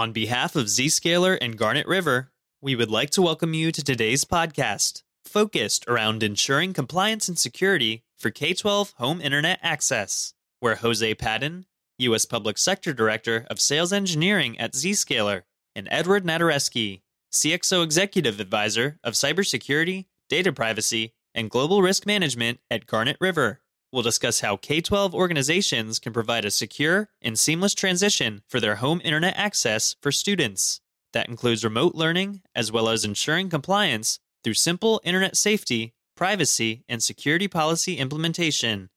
On behalf of Zscaler and Garnet River, we would like to welcome you to today's podcast, focused around ensuring compliance and security for K 12 home internet access, where Jose Padden, U.S. Public Sector Director of Sales Engineering at Zscaler, and Edward Natareski, CXO Executive Advisor of Cybersecurity, Data Privacy, and Global Risk Management at Garnet River, We'll discuss how K 12 organizations can provide a secure and seamless transition for their home internet access for students. That includes remote learning, as well as ensuring compliance through simple internet safety, privacy, and security policy implementation.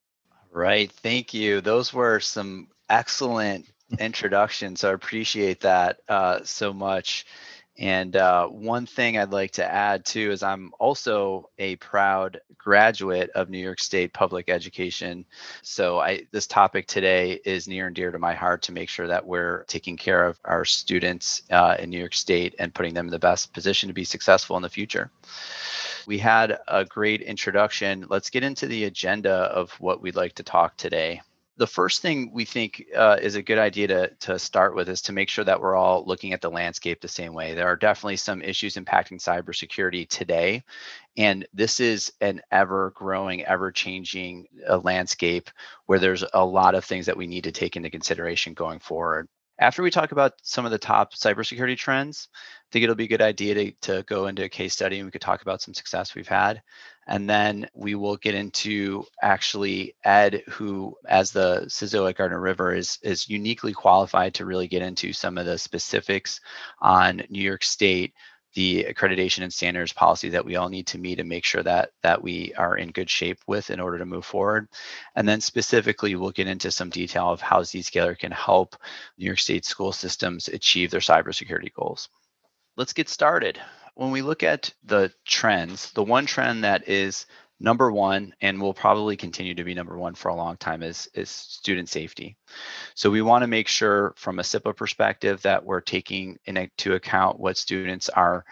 Right. Thank you. Those were some excellent introductions. I appreciate that uh, so much. And uh, one thing I'd like to add too is I'm also a proud graduate of New York State public education. So I this topic today is near and dear to my heart to make sure that we're taking care of our students uh, in New York State and putting them in the best position to be successful in the future. We had a great introduction. Let's get into the agenda of what we'd like to talk today the first thing we think uh, is a good idea to, to start with is to make sure that we're all looking at the landscape the same way. There are definitely some issues impacting cybersecurity today, and this is an ever growing, ever changing uh, landscape where there's a lot of things that we need to take into consideration going forward. After we talk about some of the top cybersecurity trends, I think it'll be a good idea to, to go into a case study and we could talk about some success we've had. And then we will get into actually Ed, who, as the CISO at Garnet River, is, is uniquely qualified to really get into some of the specifics on New York State the accreditation and standards policy that we all need to meet and make sure that that we are in good shape with in order to move forward. And then specifically, we'll get into some detail of how Zscaler can help New York State school systems achieve their cybersecurity goals. Let's get started. When we look at the trends, the one trend that is number one and will probably continue to be number one for a long time is, is student safety. So we want to make sure from a CIPA perspective that we're taking into account what students are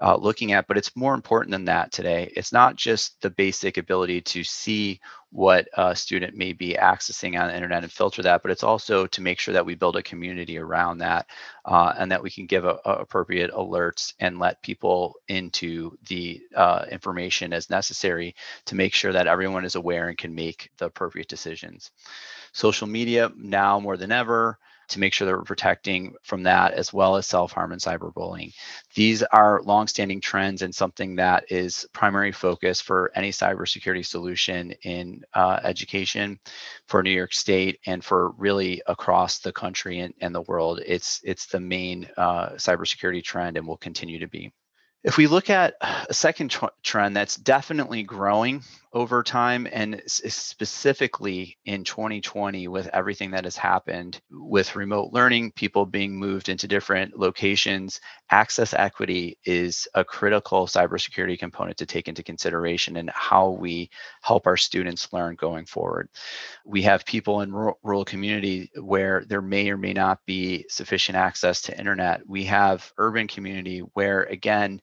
uh, looking at, but it's more important than that today. It's not just the basic ability to see what a student may be accessing on the internet and filter that, but it's also to make sure that we build a community around that uh, and that we can give a, a appropriate alerts and let people into the uh, information as necessary to make sure that everyone is aware and can make the appropriate decisions. Social media now more than ever to make sure that we're protecting from that as well as self-harm and cyberbullying. These are long-standing trends and something that is primary focus for any cybersecurity solution in uh, education for New York State and for really across the country and, and the world. It's it's the main uh, cybersecurity trend and will continue to be. If we look at a second tr- trend that's definitely growing over time and specifically in 2020 with everything that has happened with remote learning, people being moved into different locations, access equity is a critical cybersecurity component to take into consideration in how we help our students learn going forward. We have people in rural, community where there may or may not be sufficient access to internet. We have urban community where again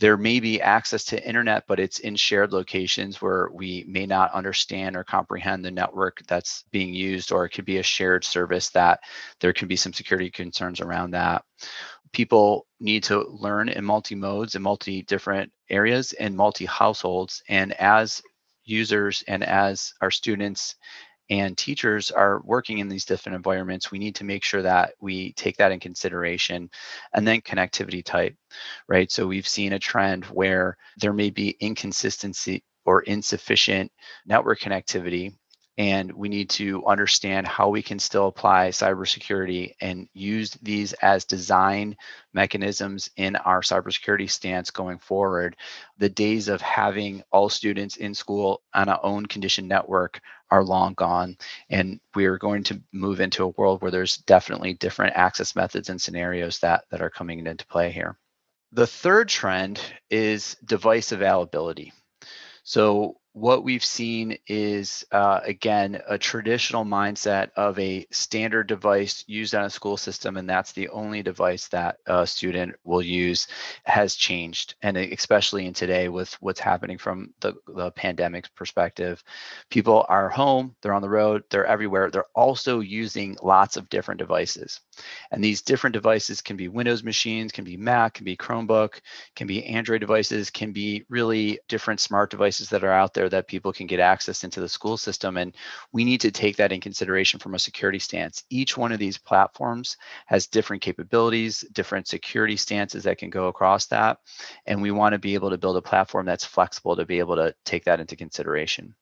there may be access to internet, but it's in shared locations where we may not understand or comprehend the network that's being used, or it could be a shared service that there can be some security concerns around that. People need to learn in multi modes and multi different areas and multi households. And as users and as our students and teachers are working in these different environments, we need to make sure that we take that in consideration. And then connectivity type, right? So we've seen a trend where there may be inconsistency or insufficient network connectivity and we need to understand how we can still apply cybersecurity and use these as design mechanisms in our cybersecurity stance going forward. The days of having all students in school on a own conditioned network are long gone, and we are going to move into a world where there's definitely different access methods and scenarios that, that are coming into play here. The third trend is device availability. So what we've seen is uh, again a traditional mindset of a standard device used on a school system and that's the only device that a student will use has changed. And especially in today with what's happening from the, the pandemic perspective people are home they're on the road they're everywhere they're also using lots of different devices. And these different devices can be windows machines can be mac can be chromebook can be android devices can be really different smart devices that are out there there that people can get access into the school system. And we need to take that in consideration from a security stance. Each one of these platforms has different capabilities, different security stances that can go across that. And we want to be able to build a platform that's flexible to be able to take that into consideration.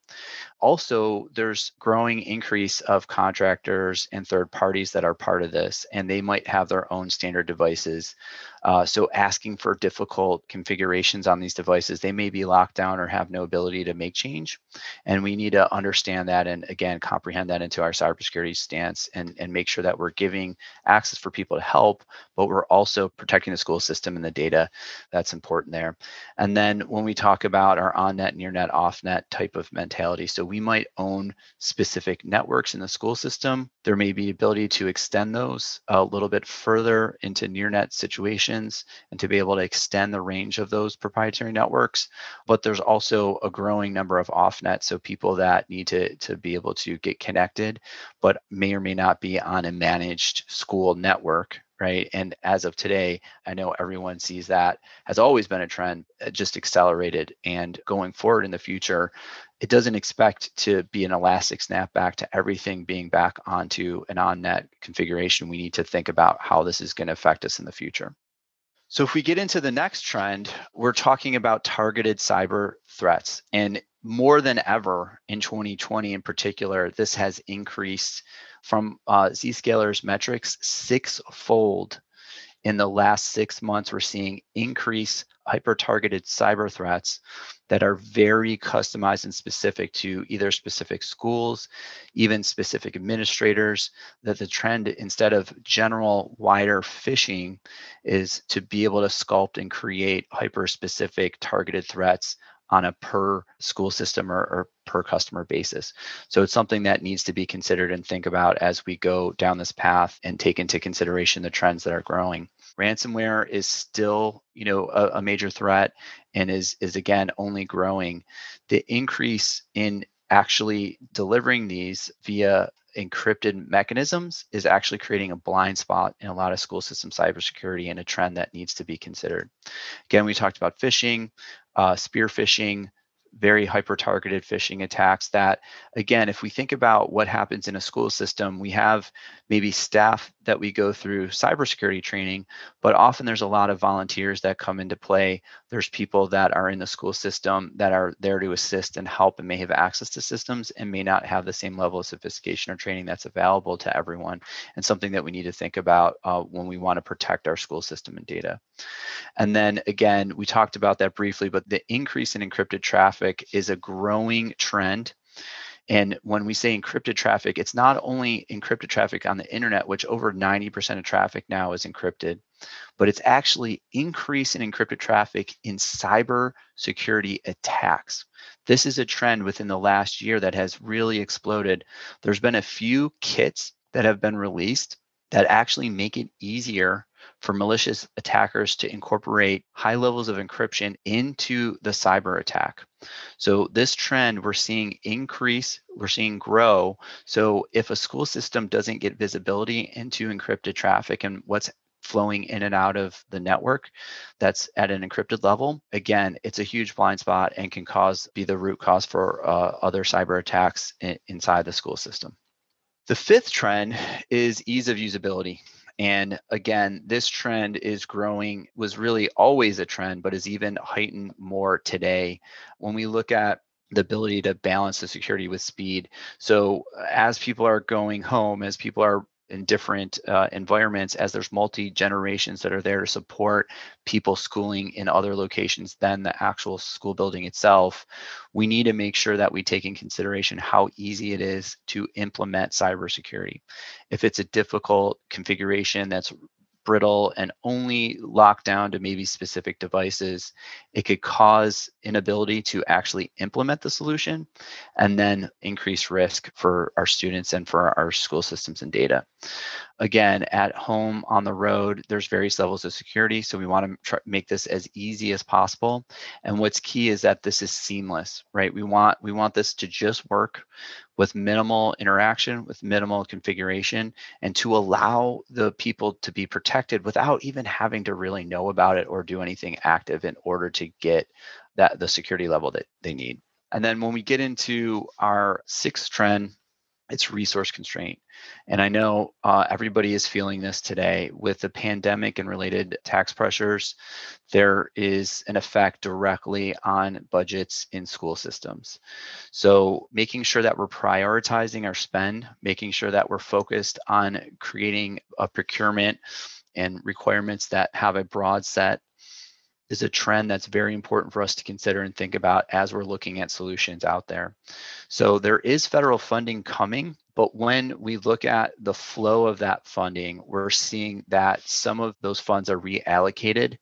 Also, there's growing increase of contractors and third parties that are part of this, and they might have their own standard devices. Uh, so asking for difficult configurations on these devices, they may be locked down or have no ability to make change. And we need to understand that and again, comprehend that into our cybersecurity stance and, and make sure that we're giving access for people to help, but we're also protecting the school system and the data that's important there. And then when we talk about our on-net, near-net, off-net type of mentality, so we might own specific networks in the school system. There may be ability to extend those a little bit further into near-net situations and to be able to extend the range of those proprietary networks. But there's also a growing number of off net, so people that need to, to be able to get connected, but may or may not be on a managed school network right? And as of today, I know everyone sees that has always been a trend, uh, just accelerated. And going forward in the future, it doesn't expect to be an elastic snapback to everything being back onto an on net configuration. We need to think about how this is going to affect us in the future. So if we get into the next trend, we're talking about targeted cyber threats. And more than ever in 2020 in particular, this has increased from uh, Zscaler's metrics sixfold in the last six months, we're seeing increase hyper targeted cyber threats that are very customized and specific to either specific schools, even specific administrators. That the trend, instead of general wider phishing, is to be able to sculpt and create hyper specific targeted threats on a per school system or, or, per customer basis. So it's something that needs to be considered and think about as we go down this path and take into consideration the trends that are growing. Ransomware is still, you know, a, a major threat and is is again only growing. The increase in actually delivering these via encrypted mechanisms is actually creating a blind spot in a lot of school system cybersecurity and a trend that needs to be considered. Again, we talked about phishing, uh, spear phishing, very hyper targeted phishing attacks that again if we think about what happens in a school system we have maybe staff that we go through cybersecurity training but often there's a lot of volunteers that come into play. There's people that are in the school system that are there to assist and help and may have access to systems and may not have the same level of sophistication or training that's available to everyone and something that we need to think about uh, when we want to protect our school system and data. And then again we talked about that briefly but the increase in encrypted traffic is a growing trend and when we say encrypted traffic, it's not only encrypted traffic on the internet, which over 90% of traffic now is encrypted, but it's actually increase in encrypted traffic in cyber security attacks. This is a trend within the last year that has really exploded. There's been a few kits that have been released that actually make it easier for malicious attackers to incorporate high levels of encryption into the cyber attack. So this trend we're seeing increase, we're seeing grow. So if a school system doesn't get visibility into encrypted traffic and what's flowing in and out of the network that's at an encrypted level again it's a huge blind spot and can cause be the root cause for uh, other cyber attacks in, inside the school system the fifth trend is ease of usability and again, this trend is growing, was really always a trend, but is even heightened more today. When we look at the ability to balance the security with speed. So uh, as people are going home, as people are in different uh, environments as there's multi generations that are there to support people schooling in other locations than the actual school building itself. We need to make sure that we take in consideration how easy it is to implement cybersecurity. If it's a difficult configuration that's brittle and only locked down to maybe specific devices, it could cause inability to actually implement the solution and then increase risk for our students and for our school systems and data. Again, at home, on the road, there's various levels of security. So we want to make this as easy as possible. And what's key is that this is seamless, right? We want we want this to just work with minimal interaction, with minimal configuration, and to allow the people to be protected without even having to really know about it or do anything active in order to get that the security level that they need. And then when we get into our sixth trend, it's resource constraint. And I know uh, everybody is feeling this today with the pandemic and related tax pressures. There is an effect directly on budgets in school systems. So, making sure that we're prioritizing our spend, making sure that we're focused on creating a procurement and requirements that have a broad set is a trend that's very important for us to consider and think about as we're looking at solutions out there. So there is federal funding coming, but when we look at the flow of that funding, we're seeing that some of those funds are reallocated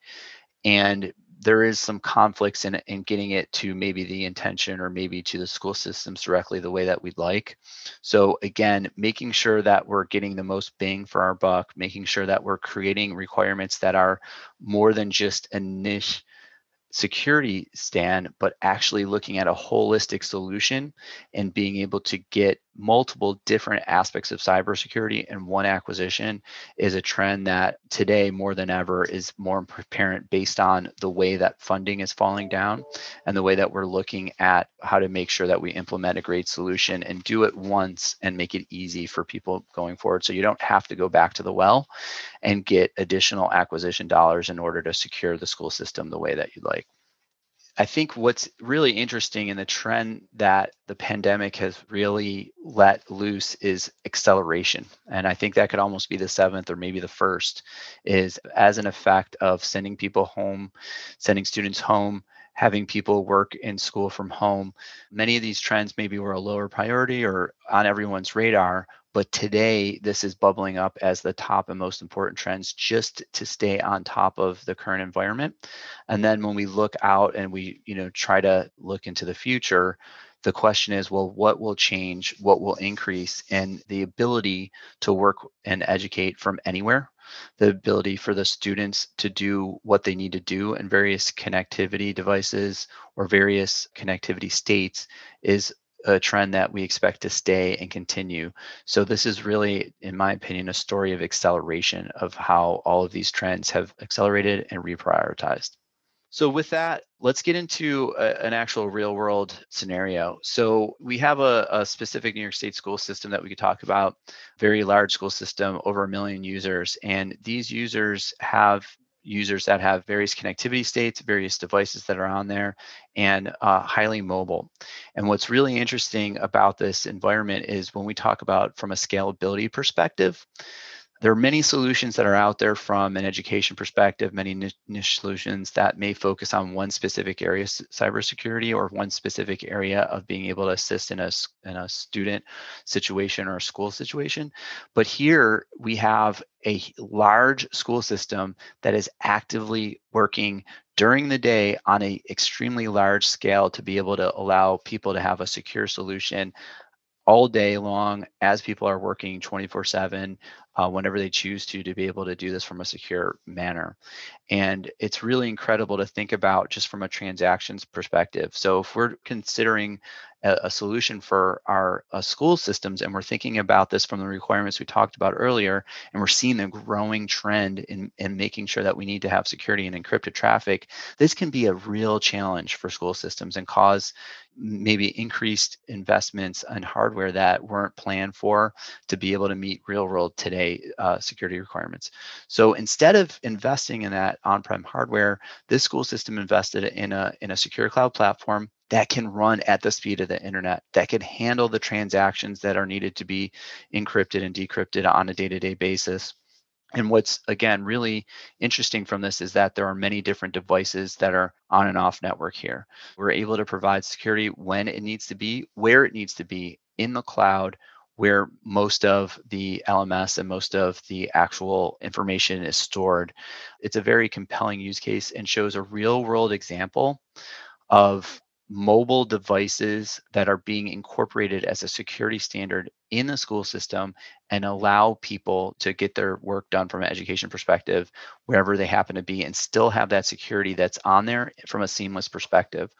and there is some conflicts in, in getting it to maybe the intention or maybe to the school systems directly the way that we'd like. So again, making sure that we're getting the most bang for our buck, making sure that we're creating requirements that are more than just a niche security stand, but actually looking at a holistic solution and being able to get multiple different aspects of cybersecurity in one acquisition is a trend that today more than ever is more apparent based on the way that funding is falling down and the way that we're looking at how to make sure that we implement a great solution and do it once and make it easy for people going forward. So you don't have to go back to the well and get additional acquisition dollars in order to secure the school system the way that you'd like I think what's really interesting in the trend that the pandemic has really let loose is acceleration. And I think that could almost be the seventh or maybe the first, is as an effect of sending people home, sending students home, having people work in school from home. Many of these trends maybe were a lower priority or on everyone's radar, but today, this is bubbling up as the top and most important trends just to stay on top of the current environment. And then when we look out and we, you know, try to look into the future, the question is, well, what will change? What will increase? And the ability to work and educate from anywhere the ability for the students to do what they need to do in various connectivity devices or various connectivity states is a trend that we expect to stay and continue. So this is really, in my opinion, a story of acceleration of how all of these trends have accelerated and reprioritized. So with that, let's get into a, an actual real world scenario. So we have a, a, specific New York State school system that we could talk about, very large school system, over a million users. And these users have users that have various connectivity states, various devices that are on there, and uh, highly mobile. And what's really interesting about this environment is when we talk about from a scalability perspective, there are many solutions that are out there from an education perspective, many niche solutions that may focus on one specific area of cybersecurity or one specific area of being able to assist in a, in a student situation or a school situation. But here we have a large school system that is actively working during the day on a extremely large scale to be able to allow people to have a secure solution all day long as people are working 24 7 uh, whenever they choose to to be able to do this from a secure manner. And it's really incredible to think about just from a transactions perspective. So if we're considering a, a solution for our uh, school systems and we're thinking about this from the requirements we talked about earlier and we're seeing the growing trend in, in making sure that we need to have security and encrypted traffic this can be a real challenge for school systems and cause maybe increased investments in hardware that weren't planned for to be able to meet real world today uh, security requirements. So instead of investing in that on-prem hardware, this school system invested in a in a secure cloud platform that can run at the speed of the internet, that can handle the transactions that are needed to be encrypted and decrypted on a day-to-day basis and what's again really interesting from this is that there are many different devices that are on and off network here. We're able to provide security when it needs to be, where it needs to be, in the cloud, where most of the LMS and most of the actual information is stored. It's a very compelling use case and shows a real world example of mobile devices that are being incorporated as a security standard in the school system and allow people to get their work done from an education perspective wherever they happen to be and still have that security that's on there from a seamless perspective.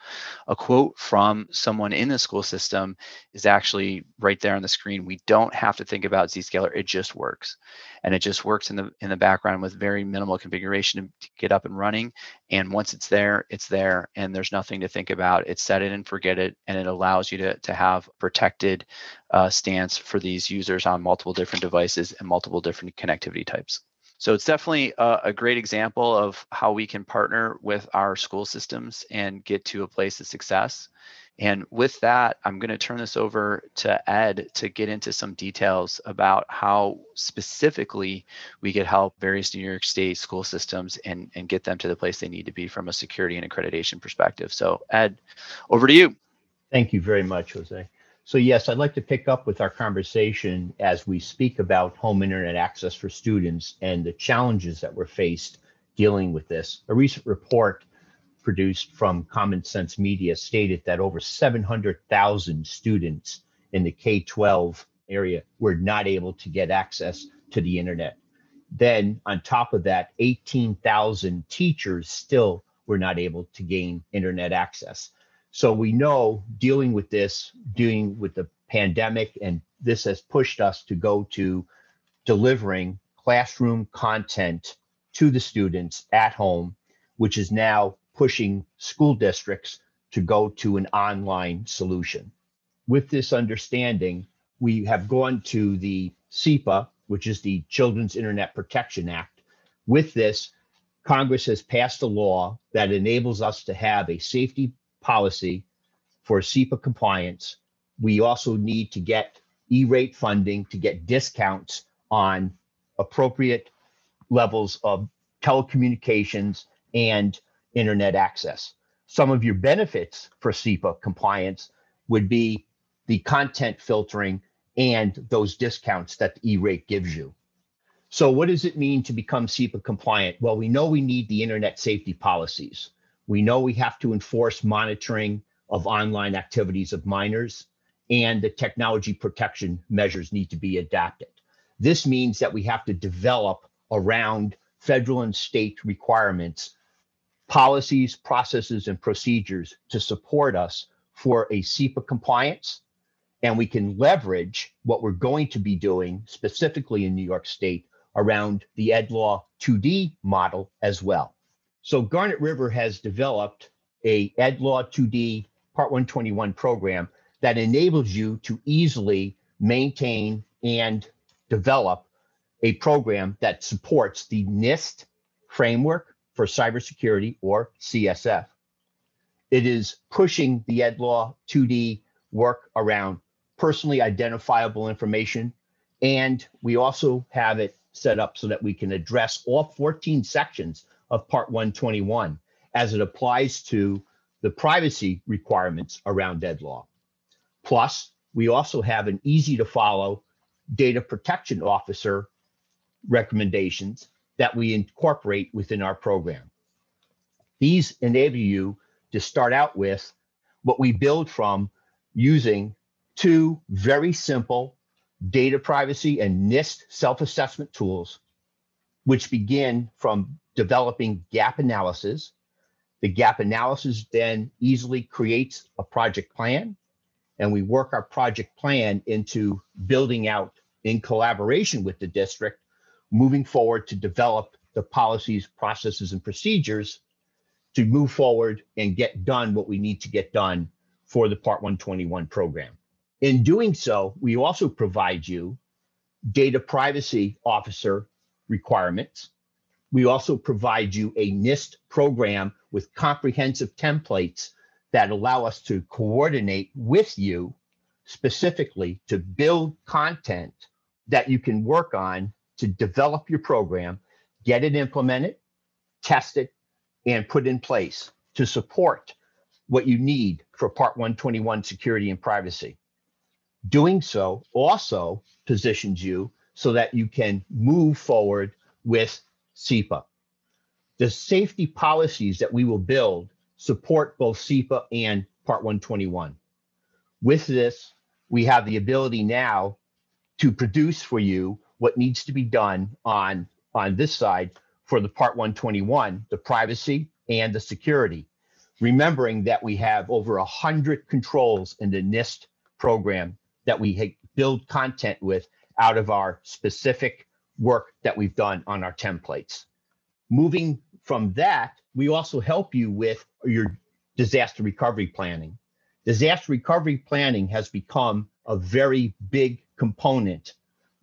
A quote from someone in the school system is actually right there on the screen. We don't have to think about Zscaler, it just works. And it just works in the in the background with very minimal configuration to get up and running. And once it's there, it's there and there's nothing to think about. It's set it and forget it and it allows you to, to have protected uh, stance for these users on multiple different devices and multiple different connectivity types. So it's definitely a, a, great example of how we can partner with our school systems and get to a place of success. And with that, I'm going to turn this over to Ed to get into some details about how specifically we could help various New York State school systems and, and get them to the place they need to be from a security and accreditation perspective. So, Ed, over to you. Thank you very much, Jose. So yes, I'd like to pick up with our conversation as we speak about home internet access for students and the challenges that we're faced dealing with this. A recent report produced from Common Sense Media stated that over 700,000 students in the K-12 area were not able to get access to the internet. Then on top of that, 18,000 teachers still were not able to gain internet access. So we know dealing with this, dealing with the pandemic, and this has pushed us to go to delivering classroom content to the students at home, which is now pushing school districts to go to an online solution. With this understanding, we have gone to the CIPA, which is the Children's Internet Protection Act. With this, Congress has passed a law that enables us to have a safety policy for CIPA compliance. We also need to get E-rate funding to get discounts on appropriate levels of telecommunications and internet access. Some of your benefits for CIPA compliance would be the content filtering and those discounts that the E-rate gives you. So what does it mean to become CIPA compliant? Well, we know we need the internet safety policies. We know we have to enforce monitoring of online activities of minors, and the technology protection measures need to be adapted. This means that we have to develop around federal and state requirements policies, processes, and procedures to support us for a CIPA compliance. And we can leverage what we're going to be doing specifically in New York State around the EdLaw 2D model as well. So Garnet River has developed a EdLaw 2D Part 121 program that enables you to easily maintain and develop a program that supports the NIST framework for cybersecurity or CSF. It is pushing the EdLaw 2D work around personally identifiable information. And we also have it set up so that we can address all 14 sections of Part 121 as it applies to the privacy requirements around dead EdLaw. Plus, we also have an easy to follow data protection officer recommendations that we incorporate within our program. These enable you to start out with what we build from using two very simple data privacy and NIST self assessment tools, which begin from developing gap analysis. The gap analysis then easily creates a project plan, and we work our project plan into building out in collaboration with the district, moving forward to develop the policies, processes, and procedures to move forward and get done what we need to get done for the Part 121 program. In doing so, we also provide you data privacy officer requirements we also provide you a NIST program with comprehensive templates that allow us to coordinate with you specifically to build content that you can work on to develop your program, get it implemented, test it, and put in place to support what you need for Part 121 security and privacy. Doing so also positions you so that you can move forward with CIPA. The safety policies that we will build support both CIPA and Part 121. With this, we have the ability now to produce for you what needs to be done on, on this side for the Part 121, the privacy and the security. Remembering that we have over 100 controls in the NIST program that we build content with out of our specific work that we've done on our templates. Moving from that, we also help you with your disaster recovery planning. Disaster recovery planning has become a very big component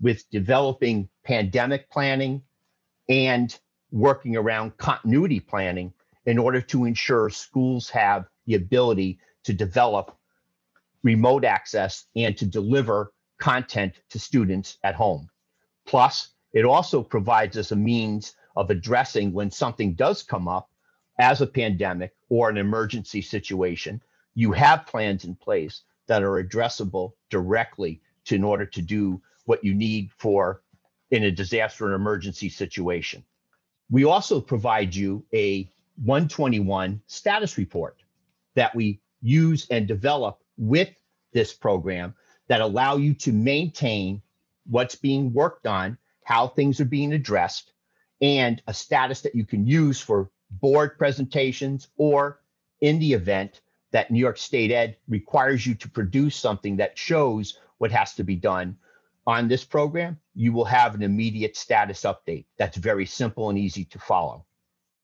with developing pandemic planning and working around continuity planning in order to ensure schools have the ability to develop remote access and to deliver content to students at home. Plus, it also provides us a means of addressing when something does come up as a pandemic or an emergency situation. You have plans in place that are addressable directly to, in order to do what you need for in a disaster and emergency situation. We also provide you a 121 status report that we use and develop with this program that allow you to maintain what's being worked on, how things are being addressed, and a status that you can use for board presentations or in the event that New York State Ed requires you to produce something that shows what has to be done on this program, you will have an immediate status update that's very simple and easy to follow.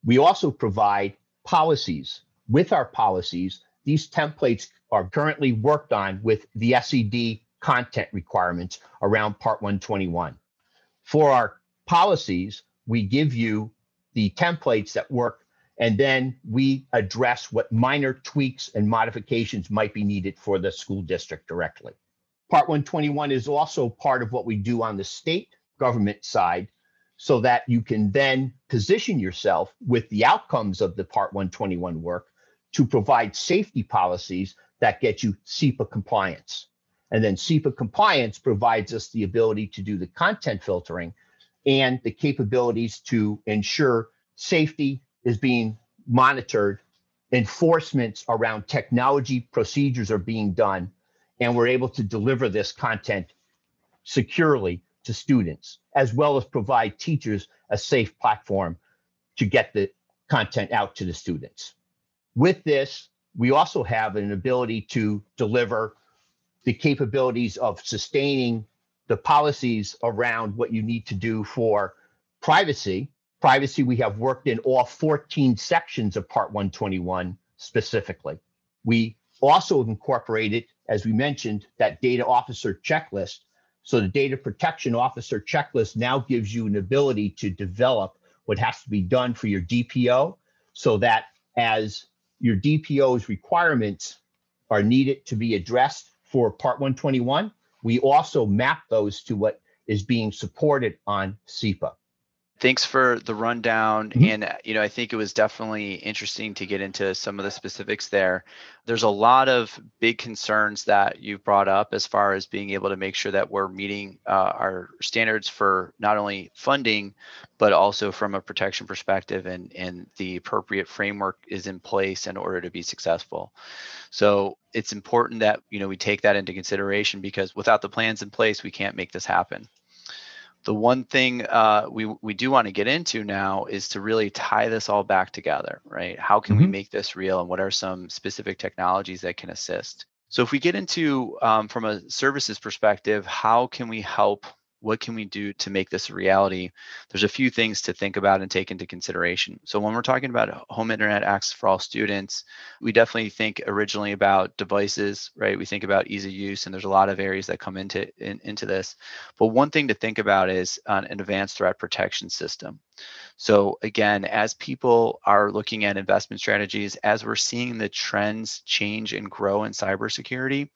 We also provide policies. With our policies, these templates are currently worked on with the SED content requirements around Part 121. For our policies, we give you the templates that work, and then we address what minor tweaks and modifications might be needed for the school district directly. Part 121 is also part of what we do on the state government side so that you can then position yourself with the outcomes of the Part 121 work to provide safety policies that get you CIPA compliance. And then CIPA compliance provides us the ability to do the content filtering and the capabilities to ensure safety is being monitored, enforcements around technology procedures are being done, and we're able to deliver this content securely to students, as well as provide teachers a safe platform to get the content out to the students. With this, we also have an ability to deliver the capabilities of sustaining the policies around what you need to do for privacy. Privacy, we have worked in all 14 sections of Part 121 specifically. We also have incorporated as we mentioned, that data officer checklist. So the data protection officer checklist now gives you an ability to develop what has to be done for your DPO so that as your DPO's requirements are needed to be addressed for Part 121, we also map those to what is being supported on CIPA thanks for the rundown. Mm-hmm. and uh, you know i think it was definitely interesting to get into some of the specifics there. There's a lot of big concerns that you've brought up as far as being able to make sure that we're meeting uh, our standards for not only funding but also from a protection perspective and and the appropriate framework is in place in order to be successful. So it's important that you know we take that into consideration because without the plans in place we can't make this happen the one thing uh, we we do want to get into now is to really tie this all back together, right? How can mm-hmm. we make this real, and what are some specific technologies that can assist? So, if we get into um, from a services perspective, how can we help what can we do to make this a reality? There's a few things to think about and take into consideration. So when we're talking about home internet access for all students, we definitely think originally about devices, right? We think about ease of use, and there's a lot of areas that come into in, into this. But one thing to think about is uh, an advanced threat protection system. So again, as people are looking at investment strategies, as we're seeing the trends change and grow in cybersecurity,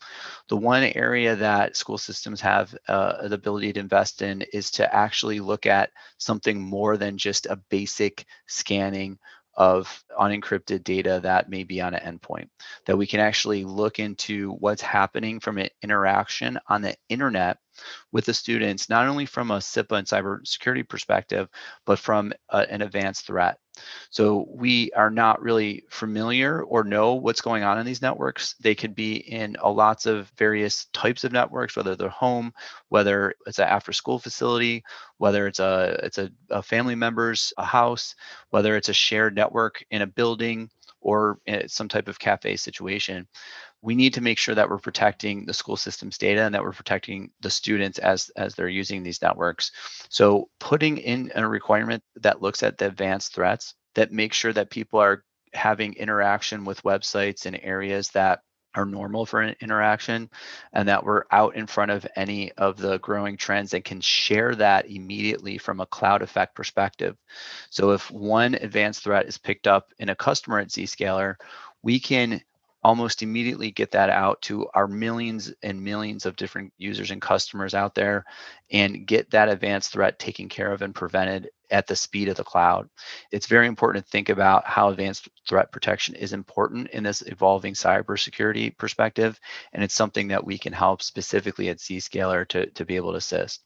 the one area that school systems have uh, the ability to invest in is to actually look at something more than just a basic scanning of unencrypted data that may be on an endpoint, that we can actually look into what's happening from an interaction on the internet with the students, not only from a CIPA and cybersecurity perspective, but from a, an advanced threat. So we are not really familiar or know what's going on in these networks. They could be in a lots of various types of networks, whether they're home, whether it's an after school facility, whether it's a it's a, a family member's a house, whether it's a shared network in a building or eh, some type of cafe situation we need to make sure that we're protecting the school system's data and that we're protecting the students as as they're using these networks so putting in a requirement that looks at the advanced threats that makes sure that people are having interaction with websites in areas that are normal for an interaction and that we're out in front of any of the growing trends and can share that immediately from a cloud effect perspective. So if one advanced threat is picked up in a customer at Zscaler, we can almost immediately get that out to our millions and millions of different users and customers out there and get that advanced threat taken care of and prevented at the speed of the cloud. It's very important to think about how advanced threat protection is important in this evolving cybersecurity perspective. And it's something that we can help specifically at Zscaler to, to be able to assist.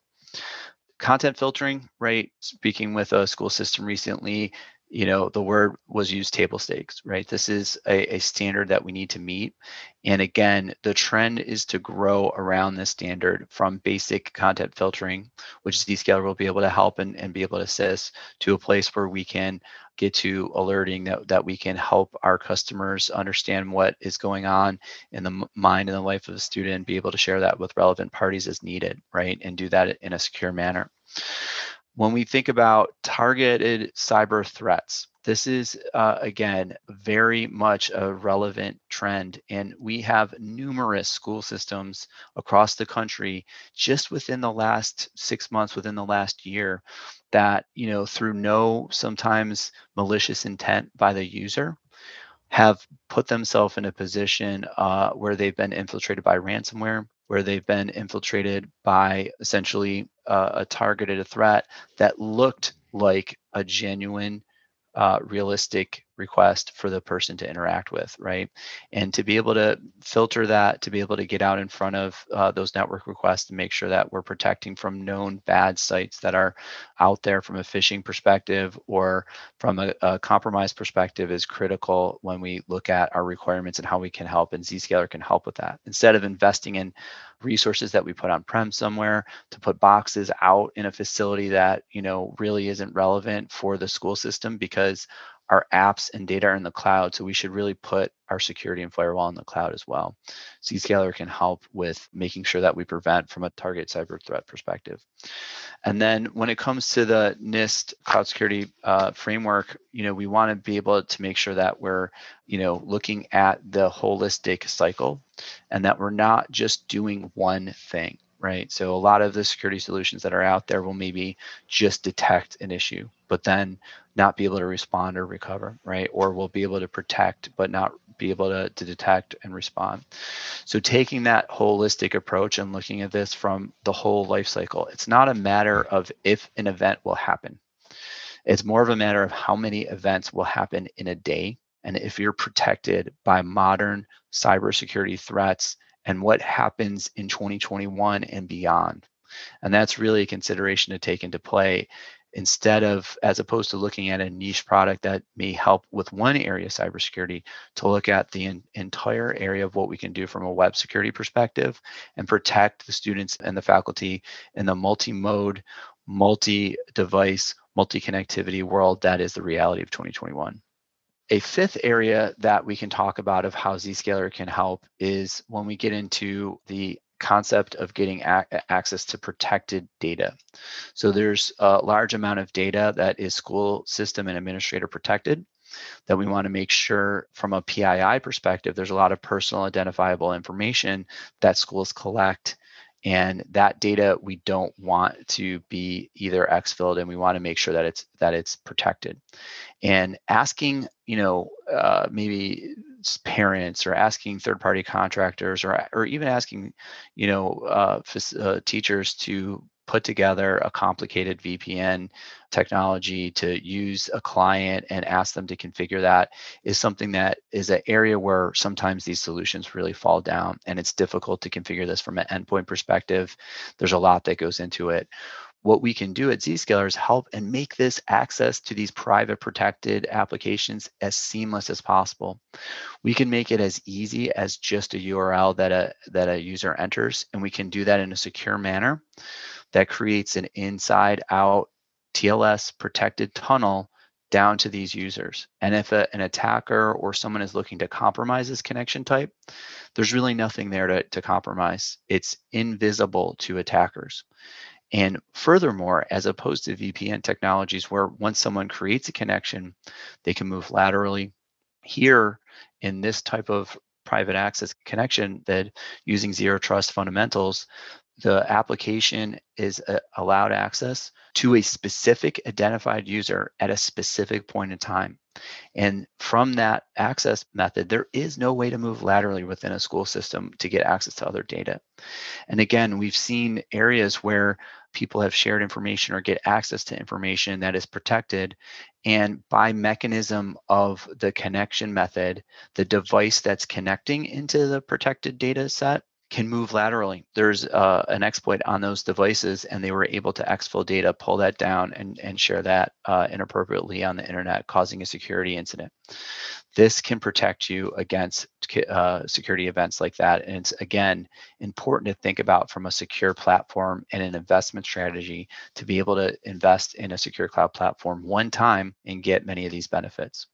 Content filtering, right? Speaking with a school system recently, you know the word was used table stakes right? This is a, a, standard that we need to meet. And again the trend is to grow around this standard from basic content filtering which zscaler will be able to help and, and be able to assist to a place where we can get to alerting that, that we can help our customers understand what is going on in the mind and the life of a student be able to share that with relevant parties as needed right? And do that in a secure manner when we think about targeted cyber threats, this is, uh, again, very much a relevant trend. And we have numerous school systems across the country just within the last six months, within the last year, that, you know, through no sometimes malicious intent by the user, have put themselves in a position uh, where they've been infiltrated by ransomware, where they've been infiltrated by essentially uh, a targeted threat that looked like a genuine uh, realistic request for the person to interact with, right? And to be able to filter that, to be able to get out in front of uh, those network requests to make sure that we're protecting from known bad sites that are out there from a phishing perspective or from a, a compromise perspective is critical when we look at our requirements and how we can help. And Zscaler can help with that. Instead of investing in resources that we put on prem somewhere to put boxes out in a facility that you know really isn't relevant for the school system because our apps and data are in the cloud. So we should really put our security and firewall in the cloud as well. Zscaler can help with making sure that we prevent from a target cyber threat perspective. And then when it comes to the NIST cloud security uh, framework, you know, we want to be able to make sure that we're, you know, looking at the holistic cycle and that we're not just doing one thing right? So a lot of the security solutions that are out there will maybe just detect an issue, but then not be able to respond or recover, right? Or we'll be able to protect, but not be able to, to detect and respond. So taking that holistic approach and looking at this from the whole life cycle, it's not a matter of if an event will happen. It's more of a matter of how many events will happen in a day. And if you're protected by modern cybersecurity threats and what happens in 2021 and beyond. And that's really a consideration to take into play instead of as opposed to looking at a niche product that may help with one area of cybersecurity to look at the in, entire area of what we can do from a web security perspective and protect the students and the faculty in the multi-mode multi-device multi-connectivity world that is the reality of 2021 a fifth area that we can talk about of how Zscaler can help is when we get into the concept of getting a- access to protected data. So mm-hmm. there's a large amount of data that is school system and administrator protected that we want to make sure from a PII perspective, there's a lot of personal identifiable information that schools collect and that data we don't want to be either exfilled and we want to make sure that it's that it's protected. And asking you know uh, maybe parents or asking third party contractors or or even asking you know uh, uh, teachers to put together a complicated VPN technology to use a client and ask them to configure that is something that is an area where sometimes these solutions really fall down and it's difficult to configure this from an endpoint perspective. There's a lot that goes into it what we can do at Zscaler is help and make this access to these private protected applications as seamless as possible. We can make it as easy as just a URL that a that a user enters, and we can do that in a secure manner that creates an inside out TLS protected tunnel down to these users. And if a, an attacker or someone is looking to compromise this connection type, there's really nothing there to, to compromise. It's invisible to attackers. And furthermore, as opposed to VPN technologies where once someone creates a connection, they can move laterally. Here, in this type of private access connection that using zero trust fundamentals, the application is uh, allowed access to a specific identified user at a specific point in time. And from that access method, there is no way to move laterally within a school system to get access to other data. And again, we've seen areas where people have shared information or get access to information that is protected. And by mechanism of the connection method, the device that's connecting into the protected data set can move laterally. There's uh, an exploit on those devices, and they were able to exfil data, pull that down, and, and share that uh, inappropriately on the internet, causing a security incident. This can protect you against uh, security events like that. And it's, again, important to think about from a secure platform and an investment strategy to be able to invest in a secure cloud platform one time and get many of these benefits.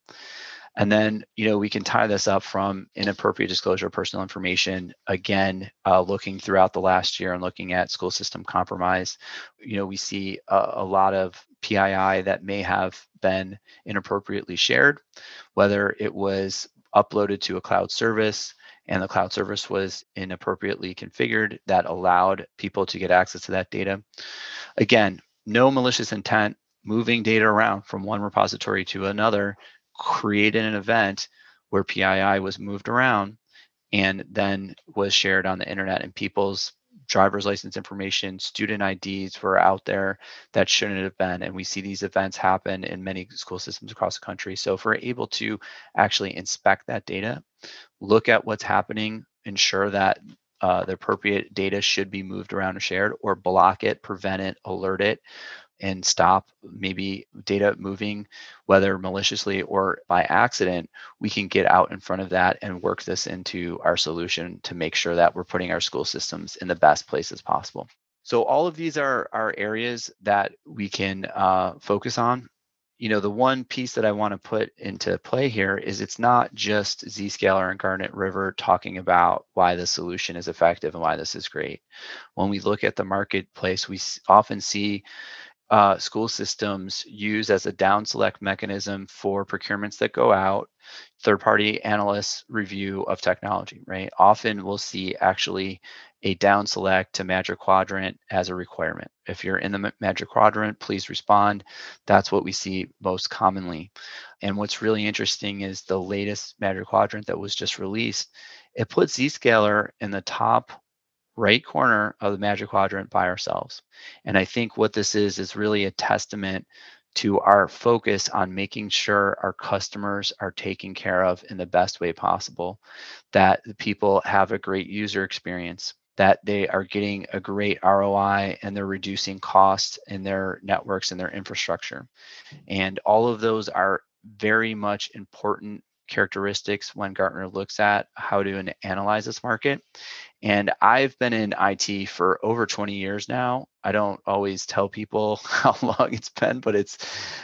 And then, you know, we can tie this up from inappropriate disclosure of personal information. Again, uh, looking throughout the last year and looking at school system compromise, you know, we see a, a lot of PII that may have been inappropriately shared, whether it was uploaded to a cloud service and the cloud service was inappropriately configured that allowed people to get access to that data. Again, no malicious intent moving data around from one repository to another created an event where PII was moved around and then was shared on the internet and people's driver's license information, student IDs were out there that shouldn't have been. And we see these events happen in many school systems across the country. So if we're able to actually inspect that data, look at what's happening, ensure that uh, the appropriate data should be moved around or shared, or block it, prevent it, alert it, and stop maybe data moving, whether maliciously or by accident, we can get out in front of that and work this into our solution to make sure that we're putting our school systems in the best places possible. So all of these are, are areas that we can uh, focus on. You know, the one piece that I want to put into play here is it's not just Zscaler and Garnet River talking about why the solution is effective and why this is great. When we look at the marketplace, we often see uh, school systems use as a down select mechanism for procurements that go out third party analysts review of technology right? Often we'll see actually a down select to magic quadrant as a requirement. If you're in the magic quadrant please respond. That's what we see most commonly. And what's really interesting is the latest magic quadrant that was just released it puts zscaler in the top right corner of the magic quadrant by ourselves. And I think what this is is really a testament to our focus on making sure our customers are taken care of in the best way possible, that the people have a great user experience, that they are getting a great ROI and they're reducing costs in their networks and their infrastructure. And all of those are very much important characteristics when Gartner looks at how to analyze this market. And I've been in IT for over 20 years now. I don't always tell people how long it's been, but it's,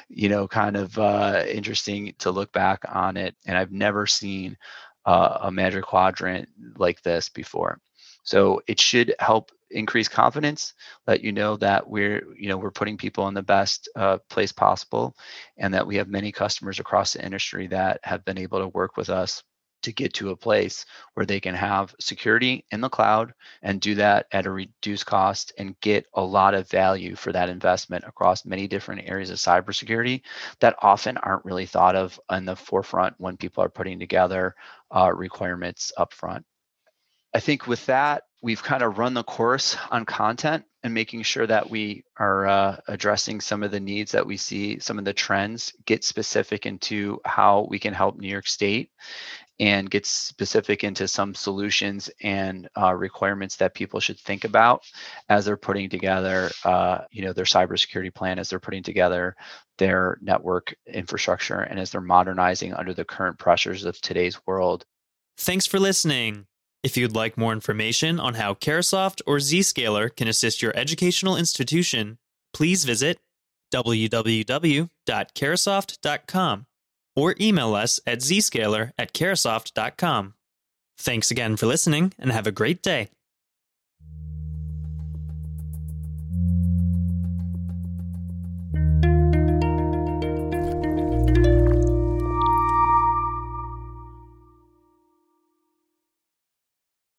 you know, kind of uh, interesting to look back on it. And I've never seen uh, a magic quadrant like this before. So it should help increase confidence, let you know that we're, you know, we're putting people in the best uh, place possible, and that we have many customers across the industry that have been able to work with us to get to a place where they can have security in the cloud and do that at a reduced cost and get a lot of value for that investment across many different areas of cybersecurity that often aren't really thought of in the forefront when people are putting together uh, requirements upfront. I think with that, we've kind of run the course on content. and making sure that we are uh, addressing some of the needs that we see, some of the trends, get specific into how we can help New York State and get specific into some solutions and uh, requirements that people should think about as they're putting together, uh, you know, their cybersecurity plan, as they're putting together their network infrastructure, and as they're modernizing under the current pressures of today's world. Thanks for listening. If you'd like more information on how Carahsoft or Zscaler can assist your educational institution, please visit www.carahsoft.com or email us at zscaler at carahsoft.com. Thanks again for listening and have a great day.